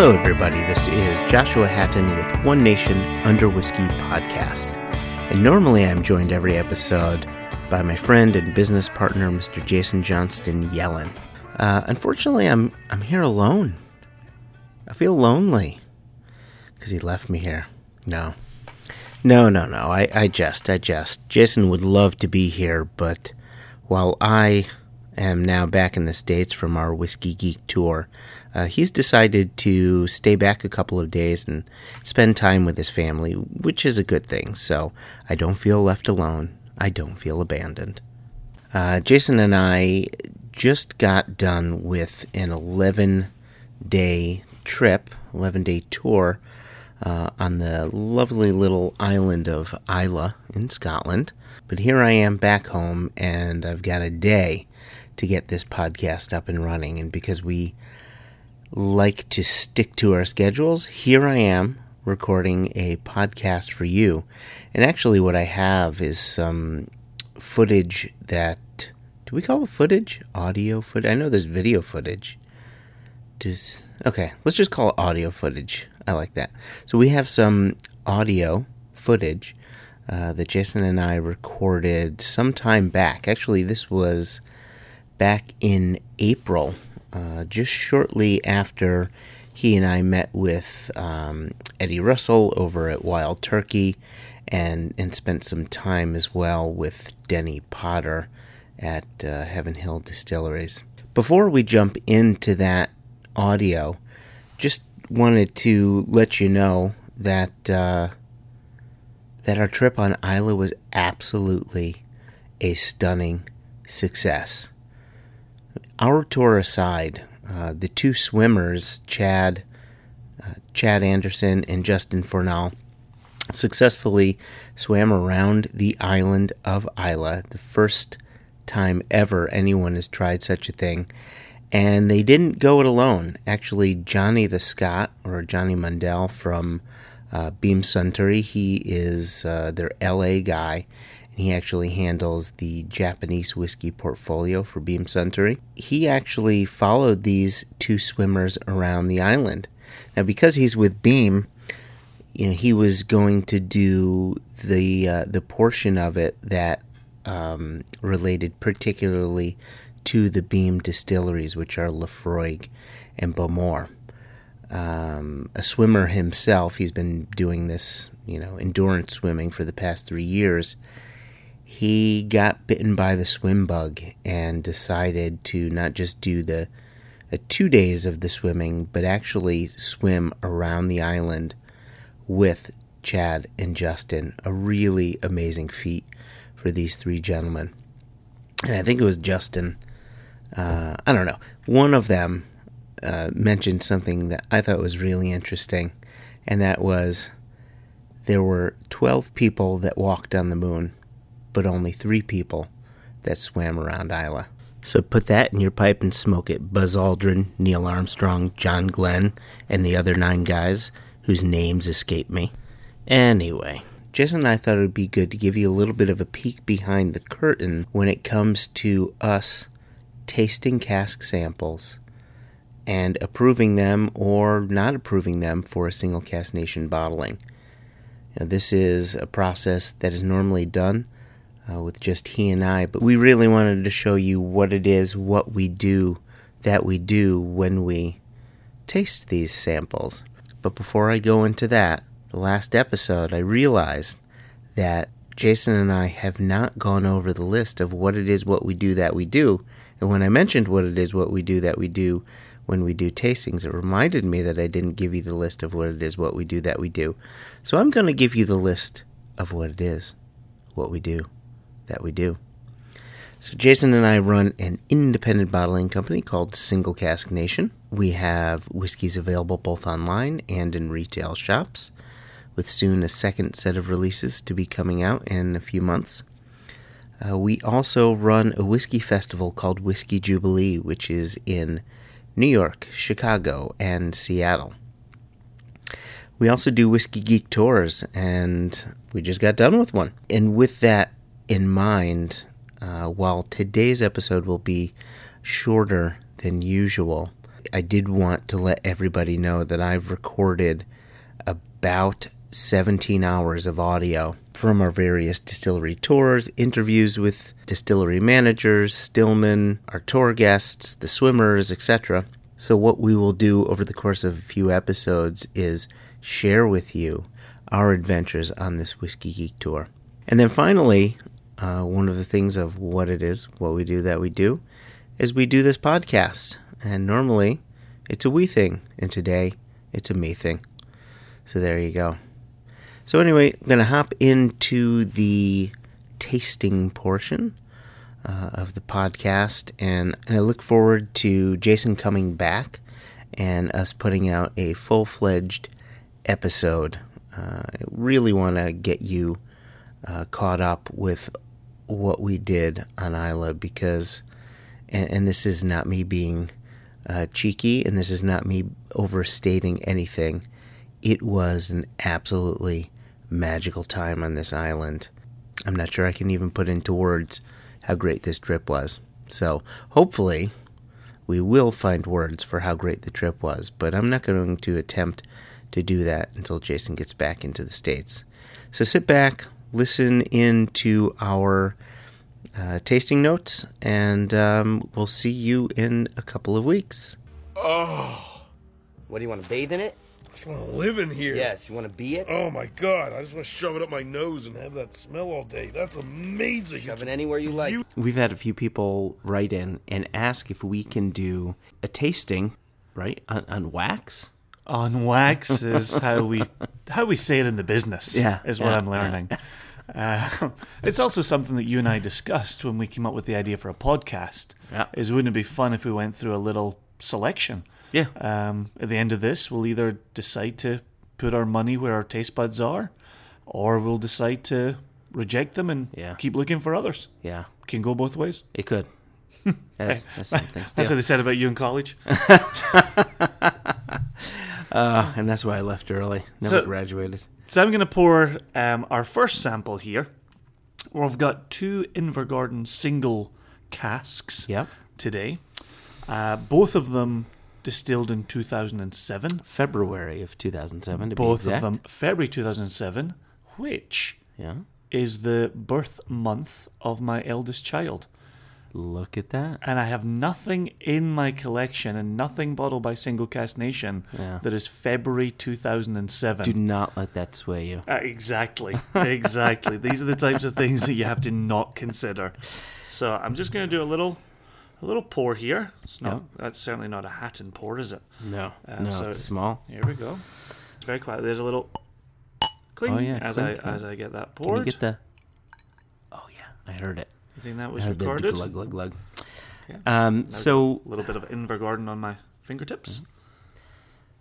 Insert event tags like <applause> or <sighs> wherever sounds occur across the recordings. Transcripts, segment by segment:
Hello, everybody. This is Joshua Hatton with One Nation Under Whiskey podcast. And normally I'm joined every episode by my friend and business partner, Mr. Jason Johnstone-Yellin. Uh, unfortunately, I'm I'm here alone. I feel lonely because he left me here. No, no, no, no. I, I jest, I jest. Jason would love to be here, but while I am now back in the States from our Whiskey Geek tour, uh, he's decided to stay back a couple of days and spend time with his family, which is a good thing. So I don't feel left alone. I don't feel abandoned. Uh, Jason and I just got done with an 11 day trip, 11 day tour uh, on the lovely little island of Islay in Scotland. But here I am back home, and I've got a day to get this podcast up and running. And because we like to stick to our schedules, here I am recording a podcast for you. And actually, what I have is some footage that. Do we call it footage? Audio footage? I know there's video footage. Does okay? Let's just call it audio footage. I like that. So we have some audio footage uh, that Jason and I recorded some time back. Actually, this was back in April, uh, just shortly after he and I met with um, Eddie Russell over at Wild Turkey and, and spent some time as well with Denny Potter at uh, Heaven Hill Distilleries. Before we jump into that audio, just wanted to let you know that uh, that our trip on Islay was absolutely a stunning success. Our tour aside, uh, the two swimmers, Chad, uh, Chad Anderson and Justin Fornal, successfully swam around the island of Islay, the first time ever anyone has tried such a thing. And they didn't go it alone. Actually, Johnny the Scot, or Johnny Mundell from uh, Beam Suntory, he is uh, their LA guy, he actually handles the Japanese whiskey portfolio for Beam Suntory. He actually followed these two swimmers around the island. Now, because he's with Beam, you know, he was going to do the uh, the portion of it that um, related particularly to the Beam distilleries, which are Laphroaig and Bowmore. Um, a swimmer himself, he's been doing this, you know, endurance swimming for the past three years he got bitten by the swim bug and decided to not just do the, the two days of the swimming, but actually swim around the island with Chad and Justin. A really amazing feat for these three gentlemen. And I think it was Justin. Uh, I don't know. One of them uh, mentioned something that I thought was really interesting, and that was there were 12 people that walked on the moon but only three people that swam around Islay. So put that in your pipe and smoke it. Buzz Aldrin, Neil Armstrong, John Glenn, and the other nine guys whose names escape me. Anyway, Jason and I thought it would be good to give you a little bit of a peek behind the curtain when it comes to us tasting cask samples and approving them or not approving them for a single cask nation bottling. Now, this is a process that is normally done uh, with just he and I, but we really wanted to show you what it is, what we do, that we do when we taste these samples. But before I go into that, the last episode, I realized that Jason and I have not gone over the list of what it is, what we do, that we do. And when I mentioned what it is, what we do, that we do when we do tastings, it reminded me that I didn't give you the list of what it is, what we do, that we do. So I'm going to give you the list of what it is, what we do, that we do. So, Jason and I run an independent bottling company called Single Cask Nation. We have whiskeys available both online and in retail shops, with soon a second set of releases to be coming out in a few months. Uh, we also run a whiskey festival called Whiskey Jubilee, which is in New York, Chicago, and Seattle. We also do Whiskey Geek tours, and we just got done with one. And with that in mind, uh, while today's episode will be shorter than usual, I did want to let everybody know that I've recorded about 17 hours of audio from our various distillery tours, interviews with distillery managers, stillmen, our tour guests, the swimmers, etc. So, what we will do over the course of a few episodes is share with you our adventures on this Whiskey Geek tour. And then finally, uh, one of the things of what it is, what we do that we do, is we do this podcast. And normally it's a we thing, and today it's a me thing. So there you go. So, anyway, I'm going to hop into the tasting portion uh, of the podcast, and, and I look forward to Jason coming back and us putting out a full fledged episode. Uh, I really want to get you uh, caught up with what we did on Islay because, and, and this is not me being uh, cheeky, and this is not me overstating anything. It was an absolutely magical time on this island. I'm not sure I can even put into words how great this trip was. So, hopefully, we will find words for how great the trip was, but I'm not going to attempt to do that until Jason gets back into the States. So, sit back, listen in to our uh, tasting notes, and um, we'll see you in a couple of weeks. Oh, What do you want to bathe in it? I just want to live in here. Yes, you want to be it? Oh my god, I just want to shove it up my nose and have that smell all day. That's amazing. Shove It's it anywhere you like. We've had a few people write in and ask if we can do a tasting, right, on, on wax. On wax is how we how we say it in the business. Yeah, is what yeah, I'm learning. Uh, it's also something that you and I discussed when we came up with the idea for a podcast. Yeah. Is wouldn't it be fun if we went through a little selection? Yeah. Um, at the end of this, we'll either decide to put our money where our taste buds are, or we'll decide to reject them and Yeah. keep looking for others. Yeah, Can go both ways. it could. <laughs> That's, that's. That's what they said about you in college. <laughs> Uh, and that's why I left early. Never So- graduated. So I'm going to pour um, our first sample here. Where I've got two Invergordon single casks Yep. today. Uh, both of them distilled in 2007. February of 2007 to Both of them February 2007, which Yeah. is the birth month of my eldest child. Look at that. And I have nothing in my collection and nothing bottled by Single Cask Nation Yeah. that is February 2007. Do not let that sway you. Uh, exactly, exactly. <laughs> These are the types of things that you have to not consider. So I'm just going to do a little, a little pour here. It's not. That's certainly not a Hatton pour, is it? No. Um, no, so- it's small. Here we go. It's very quiet. There's a little cling Oh, yeah, as clink, I as I get that Can you get the? Oh yeah, I heard it. You think that was the recorded? glug glug glug. Okay. Um, Now so a little bit of Invergordon on my fingertips.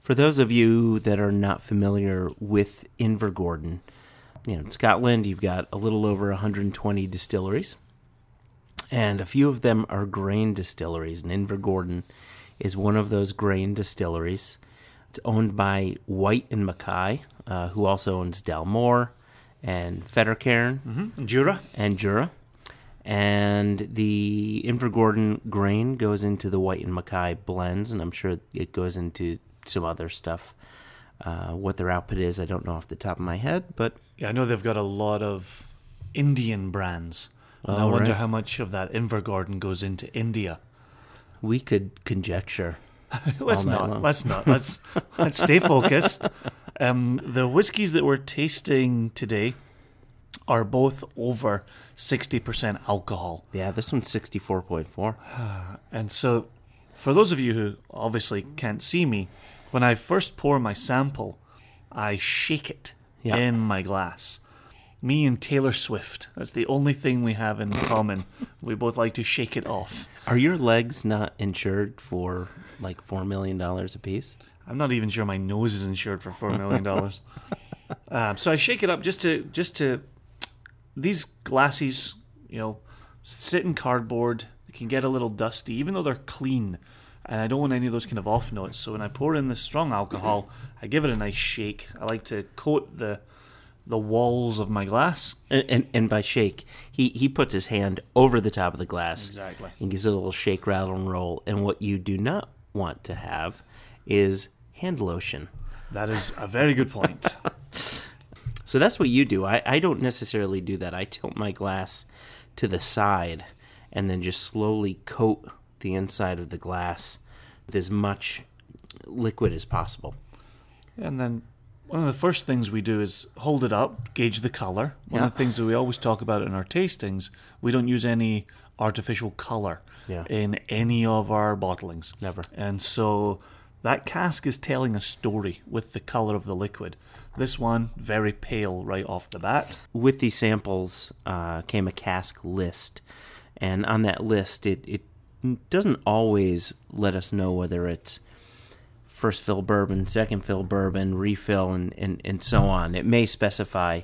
For those of you that are not familiar with Invergordon, you know, in Scotland, you've got a little over 120 distilleries, and a few of them are grain distilleries. And Invergordon is one of those grain distilleries. It's owned by Whyte and Mackay, uh, who also owns Dalmore and Fettercairn Mm-hmm. Jura. and Jura. And the Invergordon grain goes into the Whyte and Mackay blends, and I'm sure it goes into some other stuff. Uh, what their output is, I don't know off the top of my head, but Yeah, I know they've got a lot of Indian brands. And I wonder right. how much of that Invergordon goes into India. we could conjecture. <laughs> let's all night not. Let's not. Let's let's stay <laughs> focused. Um, the whiskies that we're tasting today are both over sixty percent alcohol, Yeah, this one's 64.4. <sighs> and so for those of you who obviously can't see me, when I first pour my sample, I shake it Yeah. in my glass. Me and Taylor Swift. That's the only thing we have in common. <laughs> We both like to shake it off. Are your legs not insured for like $4 million a piece? I'm not even sure my nose is insured for four million dollars. um, <laughs> so I shake it up just to just to these glasses, you know, sit in cardboard. They can get a little dusty, even though they're clean. And I don't want any of those kind of off notes. So when I pour in this strong alcohol, I give it a nice shake. I like to coat the the walls of my glass. And, and, and by shake, he, he puts his hand over the top of the glass Exactly. and gives it a little shake, rattle, and roll. And what you do not want to have is hand lotion. That is a very good point. <laughs> So that's what you do. I, I don't necessarily do that. I tilt my glass to the side and then just slowly coat the inside of the glass with as much liquid as possible. and then one of the first things we do is hold it up, gauge the color. One Yeah. of the things that we always talk about in our tastings, we don't use any artificial color Yeah. in any of our bottlings. Never. And so that cask is telling a story with the color of the liquid. This one, very pale right off the bat. With these samples uh, came a cask list, and on that list, it, it doesn't always let us know whether it's first fill bourbon, second fill bourbon, refill, and, and, and so on. It may specify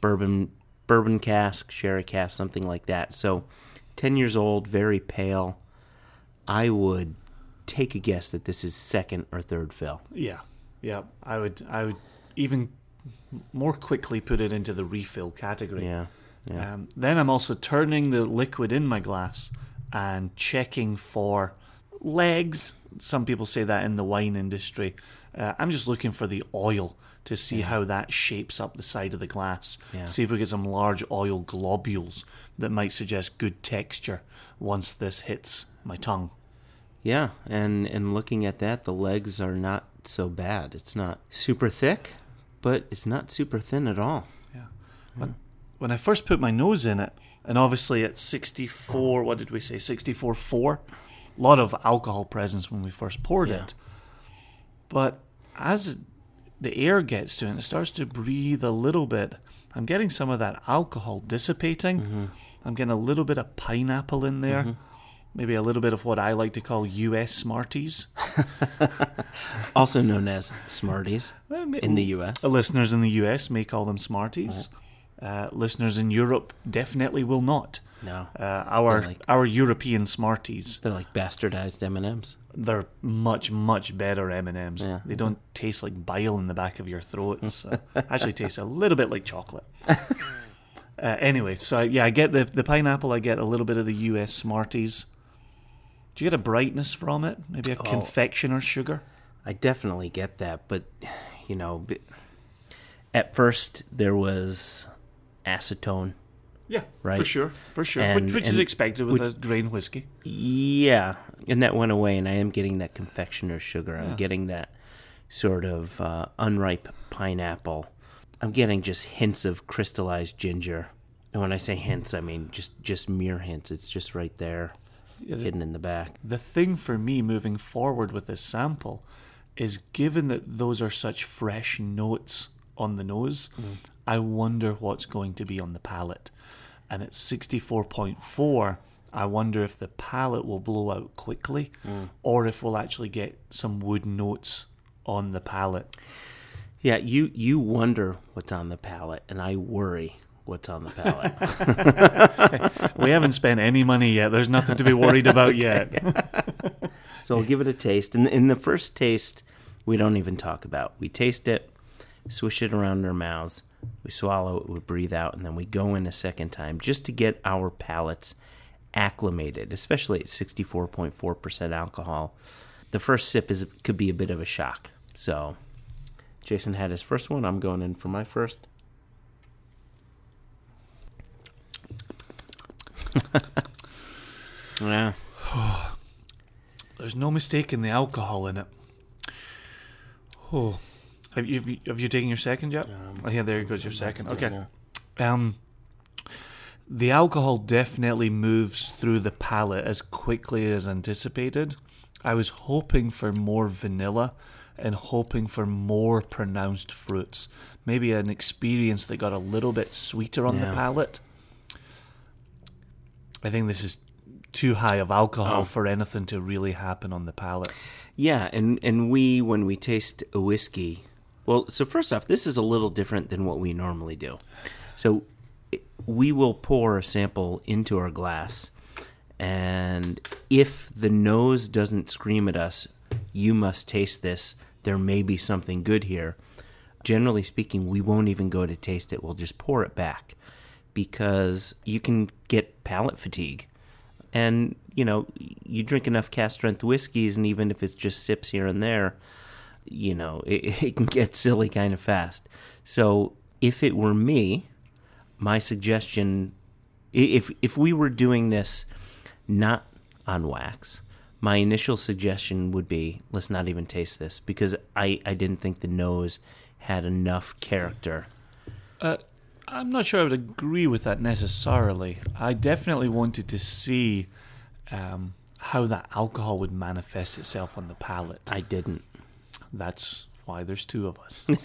bourbon bourbon cask, sherry cask, something like that. So, ten years old, very pale. I would take a guess that this is second or third fill. Yeah, yeah. I would, I would even more quickly put it into the refill category. Yeah, yeah. Um, then I'm also turning the liquid in my glass and checking for legs. Some people say that in the wine industry. Uh, I'm just looking for the oil to see how that shapes up the side of the glass. Yeah. See if we get some large oil globules that might suggest good texture once this hits my tongue. Yeah, and and looking at that, the legs are not so bad. It's not super thick, but it's not super thin at all. Yeah. when I first put my nose in it, and obviously at 64, what did we say, 64 4? A lot of alcohol presence when we first poured Yeah. it. But as the air gets to it and it starts to breathe a little bit, I'm getting some of that alcohol dissipating. Mm-hmm. I'm getting a little bit of pineapple in there. Maybe a little bit of what I like to call US Smarties. <laughs> Also known as Smarties in the U.S. Uh, Listeners in the US may call them Smarties. Uh, listeners in Europe definitely will not. No, Uh, our like- our European Smarties, they're like bastardized M and M's. they're much much better M and M's. They don't taste like bile in the back of your throat. Uh, <laughs> actually taste a little bit like chocolate. <laughs> uh, anyway, so yeah, I get the the pineapple. I get a little bit of the U.S. Smarties. Do you get a brightness from it? Maybe a Oh. confectioner's sugar. I definitely get that, but you know, at first there was acetone. Yeah, Right. for sure, for sure. And- which, which is expected with which- a grain whiskey. Yeah, and that went away, and I am getting that confectioner's sugar. I'm Yeah. getting that sort of uh, unripe pineapple. I'm getting just hints of crystallized ginger. And when I say hints, I mean just just mere hints. It's just right there, hidden in the back. the thing for me moving forward with this sample is given that those are such fresh notes on the nose, mm. I wonder what's going to be on the palate. And at 64.4, I wonder if the palate will blow out quickly mm. or if we'll actually get some wood notes on the palate. Yeah, you you wonder what's on the palate, and I worry what's on the palate. <laughs> We haven't spent any money yet. There's nothing to be worried about <laughs> yet. <laughs> so I'll give it a taste. And in the first taste, we don't even talk about. We taste it, swish it around our mouths, we swallow it, we breathe out, and then we go in a second time just to get our palates acclimated, especially at 64.4% alcohol. The first sip is could be a bit of a shock. So Jason had his first one. I'm going in for my first. <laughs> yeah. <sighs> There's no mistaking the alcohol in it. Oh, have you have you, have you taken your second yet? oh yeah, there goes your second. Okay. Um, the alcohol definitely moves through the palate as quickly as anticipated. I was hoping for more vanilla and hoping for more pronounced fruits. Maybe an experience that got a little bit sweeter on Yeah. the palate. I think this is too high of alcohol Oh. for anything to really happen on the palate. Yeah, and and we when we taste a whiskey, well, so first off, this is a little different than what we normally do. So we will pour a sample into our glass, and if the nose doesn't scream at us, you must taste this. There may be something good here. Generally speaking, we won't even go to taste it. We'll just pour it back because you can get palate fatigue And you know, you drink enough cast strength whiskeys, and even if it's just sips here and there, you know, <laughs> it, it can get silly kind of fast. So if it were me, my suggestion if if we were doing this not on wax, my initial suggestion would be let's not even taste this because I I didn't think the nose had enough character. Uh, I'm not sure I would agree with that necessarily. I definitely wanted to see um, how that alcohol would manifest itself on the palate. I didn't. That's why there's two of us. <laughs>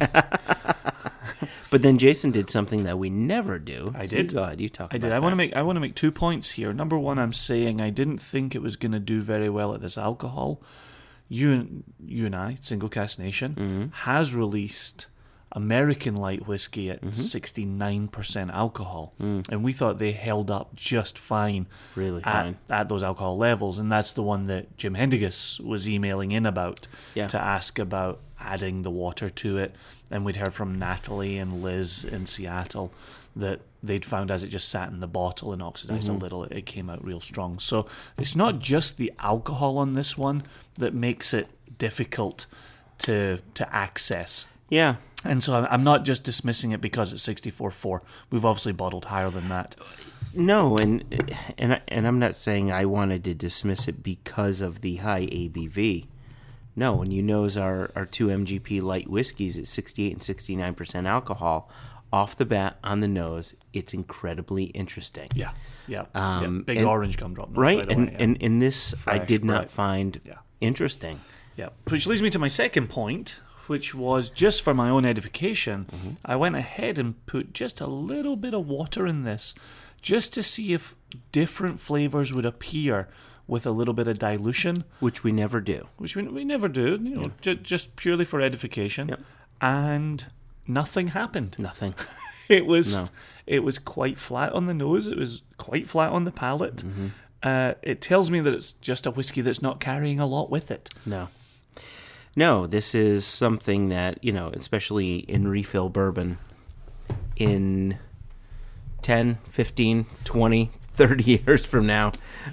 But then Jason did something that we never do. I So did. You talk. I did. I want to make I want to make two points here. Number one, I'm saying I didn't think it was going to do very well at this alcohol. You and you and I, Single Cask Nation, Mm-hmm. has released American light whiskey at Mm-hmm. 69 percent alcohol, and we thought they held up just fine. Mm. Really at, fine. at those alcohol levels, and that's the one that Jim Hendigas was emailing in about Yeah. to ask about adding the water to it. And we'd heard from Natalie and Liz in Seattle that they'd found as it just sat in the bottle and oxidized Mm-hmm. a little, it came out real strong. So it's not just the alcohol on this one that makes it difficult to to access. Yeah, And so I'm- not just dismissing it because it's 64.4. We've obviously bottled higher than that. no, and and I- and I'm not saying I wanted to dismiss it because of the high ABV. No, and you nose our our two MGP light whiskeys at 68 and 69 percent alcohol, off the bat on the nose, it's incredibly interesting. Yeah, yeah, Um, yeah. Big and- orange gumdrop, right, right and, away, yeah. and and this I did not bright. find Yeah. interesting. Yeah. Which leads me to my second point, which was just for my own edification. Mm-hmm. I went ahead and put just a little bit of water in this, just to see if different flavors would appear with a little bit of dilution, which we never do. which we, we never do, you know, ju- just purely for edification. Yep. And nothing happened. Nothing. <laughs> It was No. it was quite flat on the nose. It was quite flat on the palate. Mm-hmm. Uh, it tells me that it's just a whiskey that's not carrying a lot with it. No. No, this is something that, you know, especially in refill bourbon, in 10, 15, 20, 30 <laughs> years from now,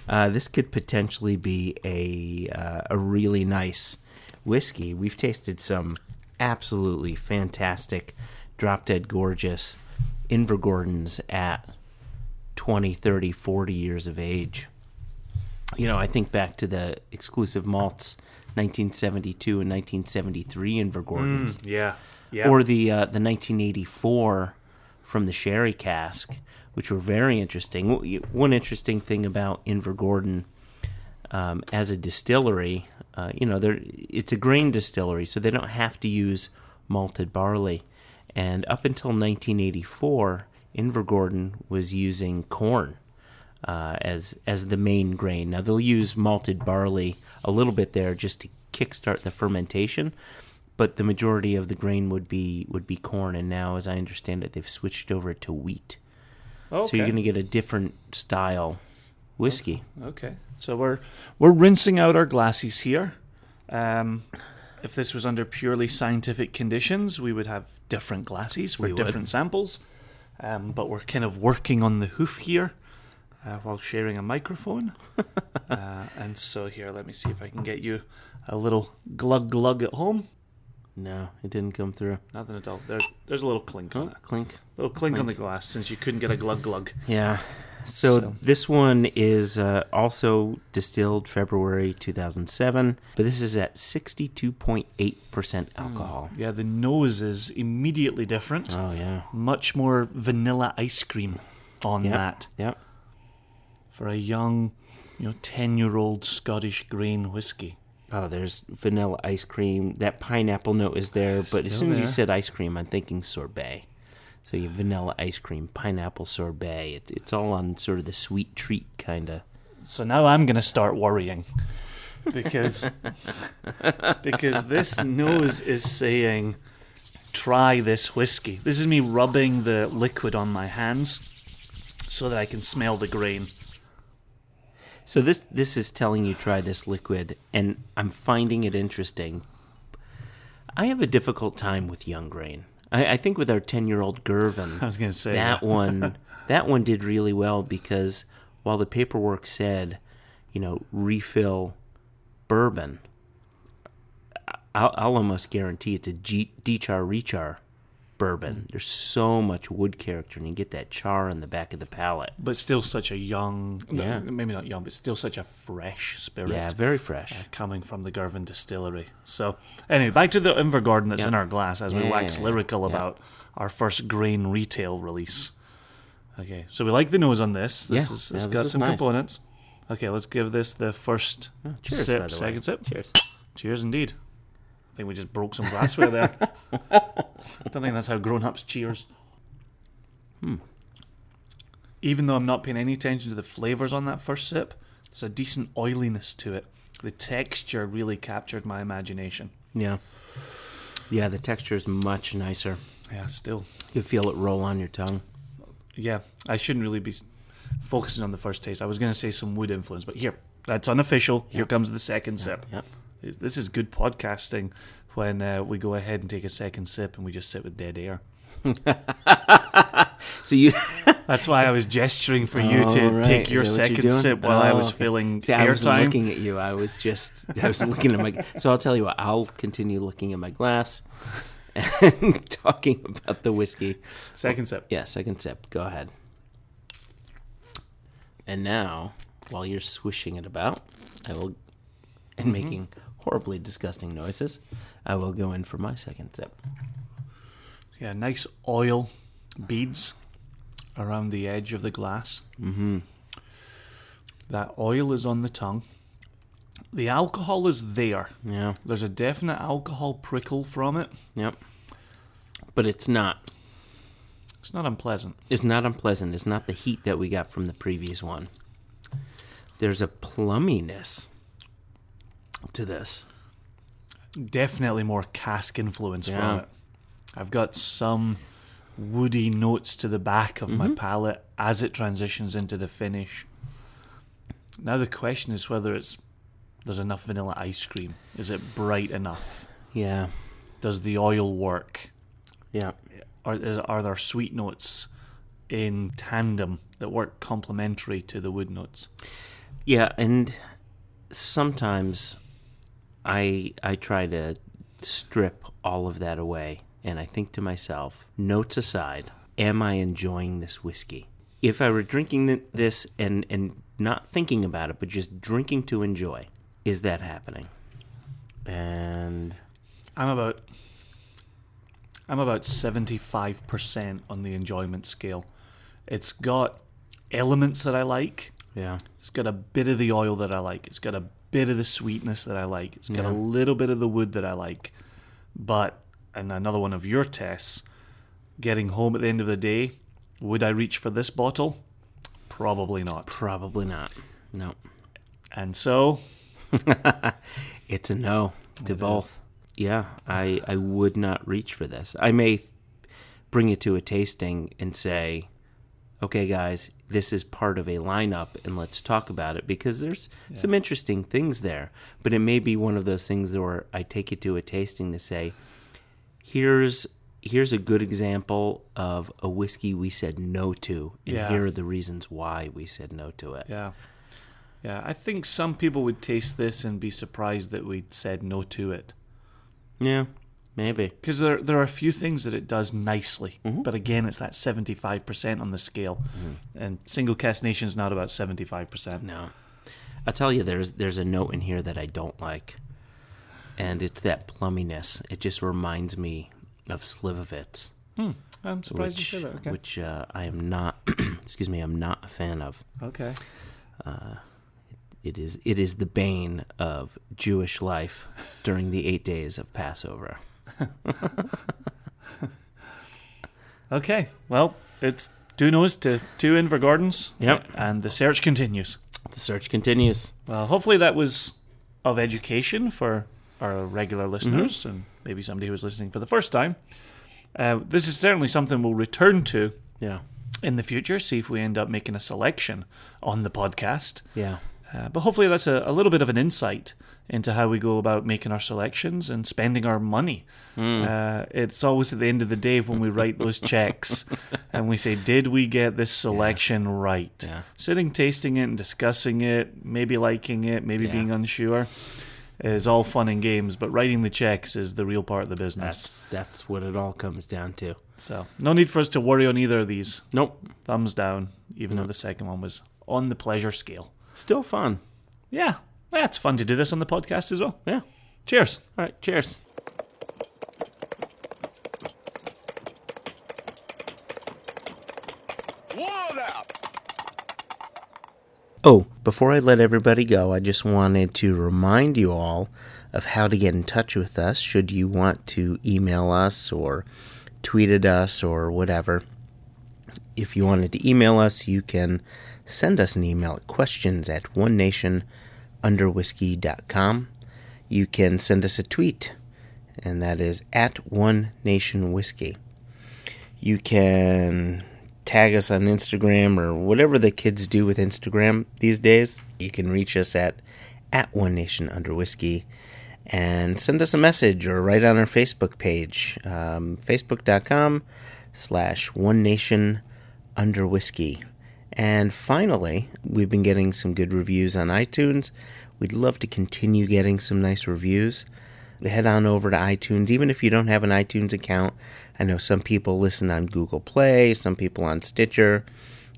uh, this could potentially be a, uh, a really nice whiskey. We've tasted some absolutely fantastic, drop dead gorgeous Invergordons at 20, 30, 40 years of age you know, I think back to the exclusive malts, 1972 and 1973 Invergordons, Yeah. Yeah. or the uh, the 1984 from the sherry cask, which were very interesting. One interesting thing about Invergordon um, as a distillery, uh, you know, they're, it's a grain distillery, so they don't have to use malted barley. And up until 1984, Invergordon was using corn uh, as as the main grain. Now they'll use malted barley a little bit there just to kickstart the fermentation, but the majority of the grain would be would be corn. And now, as I understand it, they've switched over to wheat. Okay. So you're going to get a different style whiskey. Okay, so we're we're rinsing out our glasses here. Um, if this was under purely scientific conditions, we would have different glasses for We would. different samples. Um, but we're kind of working on the hoof here uh, while sharing a microphone. <laughs> uh, and so here, let me see if I can get you a little glug glug at home. No, it didn't come through. Nothing at all. There, there's a little clink on Oh, it. clink. little clink on the glass since you couldn't get a glug glug. Yeah. So, So- this one is uh, also distilled February 2007, but this is at 62.8% alcohol. Yeah, the nose is immediately different. Oh yeah. much more vanilla ice cream on Yep. that Yep. For a young, you know, ten-year-old Scottish grain whiskey. Oh, there's vanilla ice cream. That pineapple note is there, ah, but as Still soon as you said ice cream, I'm thinking sorbet. So you have vanilla ice cream, pineapple sorbet. It, it's all on sort of the sweet treat kind of. So now I'm going to start worrying because <laughs> because this nose is saying, "Try this whiskey." This is me rubbing the liquid on my hands so that I can smell the grain. So this this is telling you try this liquid, and I'm finding it interesting. I have a difficult time with young grain. I, I think with our ten year old Girvan, I was going to say that <laughs> one that one did really well because while the paperwork said you know, refill bourbon, I'll, I'll almost guarantee it's a G, D-char rechar bourbon. There's so much wood character, and you get that char in the back of the palate. but still such a young, Yeah. maybe not young, but still such a fresh spirit. Yeah, very fresh. uh, coming from the Girvan distillery. So, anyway, back to the Invergordon that's Yeah. in our glass as we Yeah, wax lyrical about our first grain retail release. Okay, so we like the nose on this. This is it's this got some nice. components. Okay, let's give this the first Cheers, sip, by the way. second sip. Cheers. Cheers, indeed. I think we just broke some glassware there. I <laughs> don't think that's how grown-ups cheers. Hmm. Even though I'm not paying any attention to the flavors on that first sip, there's a decent oiliness to it. The texture really captured my imagination. Yeah. Yeah, the texture is much nicer. Yeah, still. You feel it roll on your tongue. Yeah, I shouldn't really be focusing on the first taste. I was going to say some wood influence, but here, that's unofficial. Here comes the second sip. Yep. This is good podcasting when uh, we go ahead and take a second sip and we just sit with dead air. <laughs> So you <laughs> That's why I was gesturing for you to Oh, right. take your that what you're second sip while I Oh, was okay. filling See, I was airtime. looking at you. I was just, I was looking at my. So I'll tell you what. I'll continue looking at my glass and <laughs> talking about the whiskey. Second sip. Yeah, second sip. Go ahead. And now, while you're swishing it about, I will, and Mm-hmm. making horribly disgusting noises, I will go in for my second sip. Yeah, nice oil beads around the edge of the glass. Mm-hmm. That oil is on the tongue. The alcohol is there. Yeah. There's a definite alcohol prickle from it. Yep. But it's not. It's not unpleasant. It's not unpleasant. It's not the heat that we got from the previous one. There's a plumminess to this. Definitely more cask influence Yeah. from it. I've got some woody notes to the back of my mm-hmm. palate as it transitions into the finish. Now the question is whether it's there's enough vanilla ice cream. Is it bright enough? Yeah. Does the oil work? Yeah. Are is, are there sweet notes in tandem that work complementary to the wood notes? Yeah, and sometimes I I try to strip all of that away and I think to myself, notes aside, am I enjoying this whiskey? If I were drinking this and and not thinking about it but just drinking to enjoy, is that happening? And I'm about I'm about seventy five percent on the enjoyment scale. It's got elements that I like. yeah. It's got a bit of the oil that I like. It's got a bit of the sweetness that I like. It's got Yeah. a little bit of the wood that I like. But and another one of your tests, getting home at the end of the day, would I reach for this bottle? Probably not. Probably not. No. And so <laughs> It's a no to both. Yeah, I I would not reach for this. I may th- bring it to a tasting and say, "Okay, guys, this is part of a lineup, and let's talk about it because there's some interesting things there." But it may be one of those things where I take it to a tasting to say, "Here's." Here's a good example of a whiskey we said no to, and Yeah. here are the reasons why we said no to it. Yeah. Yeah, I think some people would taste this and be surprised that we'd said no to it. Yeah, maybe. Because there, there are a few things that it does nicely. Mm-hmm. But again, it's that 75% on the scale. And single cask nation's not about 75%. No, I'll tell you, there's there's a note in here that I don't like, and it's that plumminess. It just reminds me of Slivovitz, I'm surprised which you said that. Okay. which uh, I am not. <clears throat> excuse me, I'm not a fan of. okay. It is it is the bane of Jewish life during the eight days of Passover. <laughs> Okay. Well, it's two no's to two Invergordons. Yep. And the search continues. The search continues. Well, hopefully that was of education for our regular listeners and maybe somebody who was listening for the first time. Uh, this is certainly something we'll return to Yeah, in the future, see if we end up making a selection on the podcast. yeah, Uh, but hopefully that's a, a little bit of an insight into how we go about making our selections and spending our money. Uh, it's always at the end of the day when we write those <laughs> checks and we say, Did we get this selection right? Yeah. Sitting, tasting it, and discussing it, maybe liking it, maybe Yeah. being unsure, is all fun and games, but writing the checks is the real part of the business. That's that's what it all comes down to. So, no need for us to worry on either of these. Nope. Thumbs down, even though the second one was on the pleasure scale. Still fun. Yeah, that's fun to do this on the podcast as well. Yeah. Cheers. All right. Cheers. Oh, before I let everybody go, I just wanted to remind you all of how to get in touch with us should you want to email us or tweet at us or whatever. If you wanted to email us, you can send us an email at questions at one nation under whiskey.com. You can send us a tweet, and that is at one nation whiskey. You can tag us on Instagram or whatever the kids do with Instagram these days. You can reach us at at one nation under whiskey and send us a message or write on our Facebook page, um, facebook.com slash one nation under whiskey. And finally, we've been getting some good reviews on iTunes. We'd love to continue getting some nice reviews. Head on over to iTunes, even if you don't have an iTunes account. I know some people listen on Google Play, some people on Stitcher,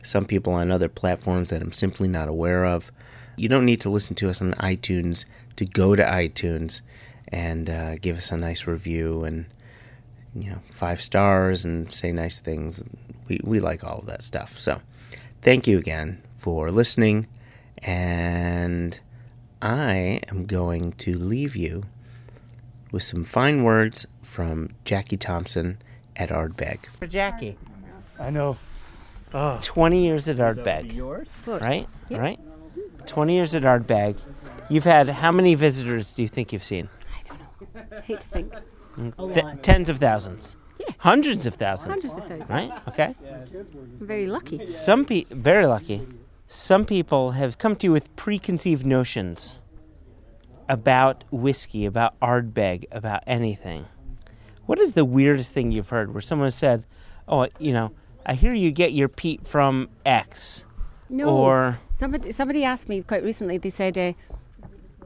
some people on other platforms that I'm simply not aware of. You don't need to listen to us on iTunes to go to iTunes and uh, give us a nice review and you know five stars and say nice things. We we like all of that stuff. So thank you again for listening, and I am going to leave you with some fine words from Jackie Thomson at Ardbeg. For Jackie, I know. 20 years at Ardbeg, right? Right? 20 years at Ardbeg. You've had how many visitors do you think you've seen? I don't know. I hate to think. Th- tens of thousands. Yeah. Hundreds of thousands. Hundreds of thousands. Right? Okay. I'm very lucky. Some pe very lucky. Some people have come to you with preconceived notions about whiskey, about Ardbeg, about anything. What is the weirdest thing you've heard where someone said, "Oh, you know, I hear you get your peat from X," No. or somebody somebody asked me quite recently. They said, uh,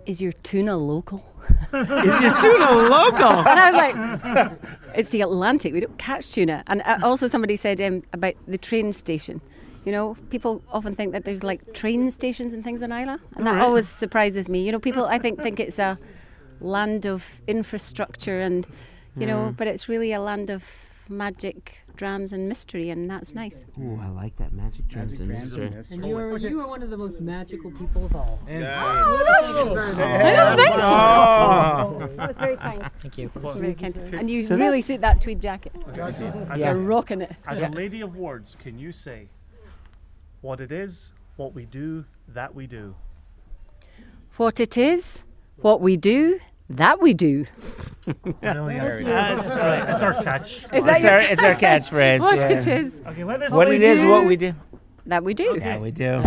"Is your tuna local?" <laughs> "Is your tuna local?" And I was like, "It's the Atlantic. We don't catch tuna." And uh, also somebody said um, about the train station. You know, people often think that there's like train stations and things on Islay, and that always surprises me. You know, people I think think it's a land of infrastructure and you know, but it's really a land of magic, drams, and mystery, and that's nice. Ooh, I like that magic drums and mystery. And you are you are one of the most magical people of all. Oh. Oh. Oh. That's very kind. Thank you. Very kind. And you So really suit that tweed jacket. As, Yeah. You're rocking it. a, as a lady of words, can you say what it is, what we do, that we do? What it is, what we do, that we do. Million. That's, right. That's our catch. Is It's that your our, it's our catchphrase. What yeah. it is, Okay, what is What we it is, what do. we do. that we do. Yeah, we do.